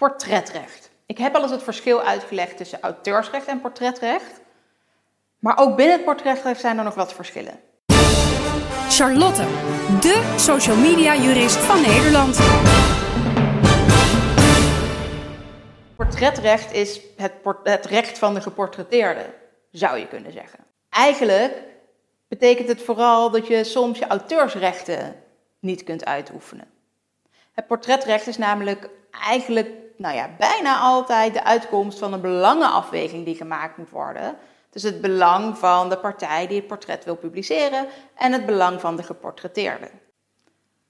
Portretrecht. Ik heb al eens het verschil uitgelegd tussen auteursrecht en portretrecht. Maar ook binnen het portretrecht zijn er nog wat verschillen. Charlotte, de social media jurist van Nederland. Portretrecht is het, het recht van de geportretteerde, zou je kunnen zeggen. Eigenlijk betekent het vooral dat je soms je auteursrechten niet kunt uitoefenen. Het portretrecht is namelijk eigenlijk nou ja, bijna altijd de uitkomst van een belangenafweging die gemaakt moet worden. Dus het belang van de partij die het portret wil publiceren en het belang van de geportretteerde.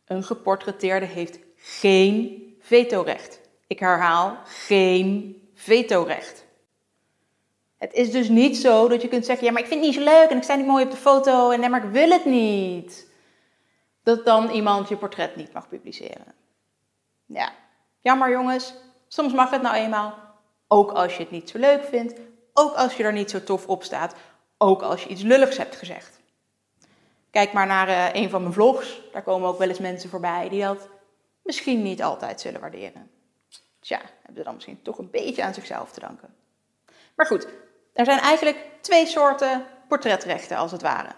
Een geportretteerde heeft geen vetorecht. Ik herhaal, geen vetorecht. Het is dus niet zo dat je kunt zeggen: ja, maar ik vind het niet zo leuk en ik sta niet mooi op de foto en nee, maar ik wil het niet. Dat dan iemand je portret niet mag publiceren. Ja, jammer jongens, soms mag het nou eenmaal. Ook als je het niet zo leuk vindt, ook als je er niet zo tof op staat, ook als je iets lulligs hebt gezegd. Kijk maar naar uh, een van mijn vlogs, daar komen ook wel eens mensen voorbij die dat misschien niet altijd zullen waarderen. Tja, hebben ze dan misschien toch een beetje aan zichzelf te danken. Maar goed, er zijn eigenlijk twee soorten portretrechten als het ware.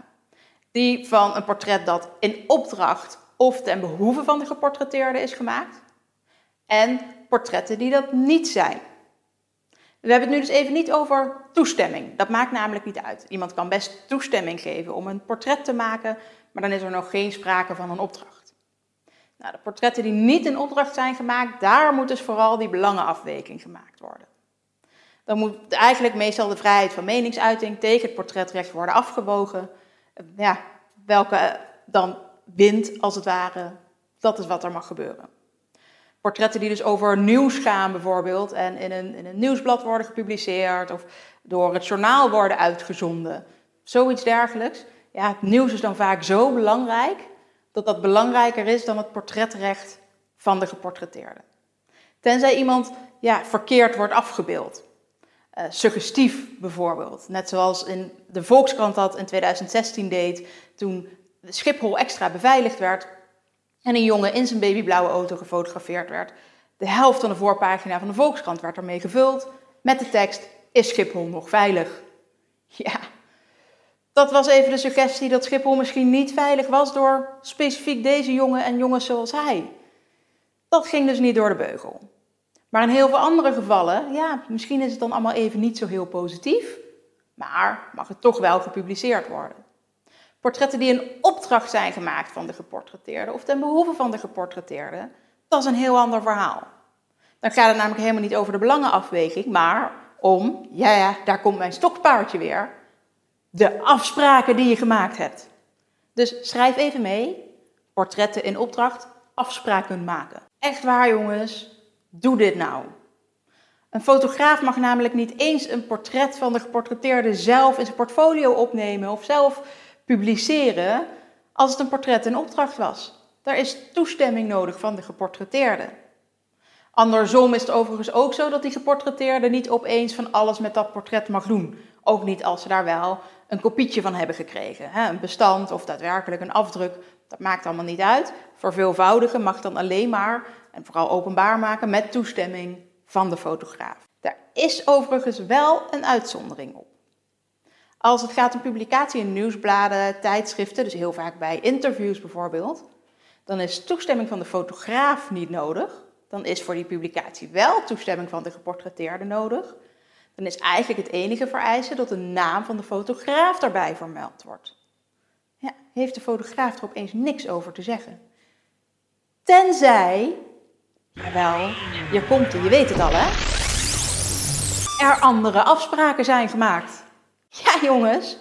Die van een portret dat in opdracht of ten behoeve van de geportretteerde is gemaakt. En portretten die dat niet zijn. We hebben het nu dus even niet over toestemming. Dat maakt namelijk niet uit. Iemand kan best toestemming geven om een portret te maken, maar dan is er nog geen sprake van een opdracht. Nou, de portretten die niet in opdracht zijn gemaakt, daar moet dus vooral die belangenafweging gemaakt worden. Dan moet eigenlijk meestal de vrijheid van meningsuiting tegen het portretrecht worden afgewogen. Ja, welke dan wint, als het ware, dat is wat er mag gebeuren. Portretten die dus over nieuws gaan bijvoorbeeld en in een, in een nieuwsblad worden gepubliceerd of door het journaal worden uitgezonden. Zoiets dergelijks. Ja, het nieuws is dan vaak zo belangrijk dat dat belangrijker is dan het portretrecht van de geportretteerde. Tenzij iemand ja, verkeerd wordt afgebeeld. Uh, suggestief bijvoorbeeld. Net zoals in de Volkskrant dat in 2016 deed toen Schiphol extra beveiligd werd en een jongen in zijn babyblauwe auto gefotografeerd werd. De helft van de voorpagina van de Volkskrant werd ermee gevuld met de tekst: Is Schiphol nog veilig? Ja, dat was even de suggestie dat Schiphol misschien niet veilig was door specifiek deze jongen en jongens zoals hij. Dat ging dus niet door de beugel. Maar in heel veel andere gevallen, ja, misschien is het dan allemaal even niet zo heel positief, maar mag het toch wel gepubliceerd worden. Portretten die in opdracht zijn gemaakt van de geportretteerde of ten behoeve van de geportretteerde, dat is een heel ander verhaal. Dan gaat het namelijk helemaal niet over de belangenafweging, maar om, ja ja, daar komt mijn stokpaardje weer, de afspraken die je gemaakt hebt. Dus schrijf even mee, portretten in opdracht, afspraken maken. Echt waar jongens, doe dit nou. Een fotograaf mag namelijk niet eens een portret van de geportretteerde zelf in zijn portfolio opnemen of zelf publiceren als het een portret in opdracht was. Daar is toestemming nodig van de geportretteerde. Andersom is het overigens ook zo dat die geportretteerde niet opeens van alles met dat portret mag doen. Ook niet als ze daar wel een kopietje van hebben gekregen. Een bestand of daadwerkelijk een afdruk, dat maakt allemaal niet uit. Verveelvoudigen mag dan alleen maar, en vooral openbaar maken, met toestemming van de fotograaf. Daar is overigens wel een uitzondering op. Als het gaat om publicatie in nieuwsbladen, tijdschriften, dus heel vaak bij interviews bijvoorbeeld, dan is toestemming van de fotograaf niet nodig. Dan is voor die publicatie wel toestemming van de geportretteerde nodig. Dan is eigenlijk het enige vereiste dat de naam van de fotograaf daarbij vermeld wordt. Ja, heeft de fotograaf er opeens niks over te zeggen. Tenzij, jawel, je komt er, je weet het al hè, er andere afspraken zijn gemaakt jongens,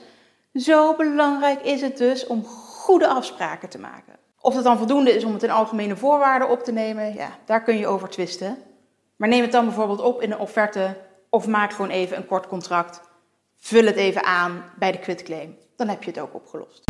zo belangrijk is het dus om goede afspraken te maken. Of het dan voldoende is om het in algemene voorwaarden op te nemen, ja, daar kun je over twisten. Maar neem het dan bijvoorbeeld op in een offerte of maak gewoon even een kort contract. Vul het even aan bij de quitclaim. Dan heb je het ook opgelost.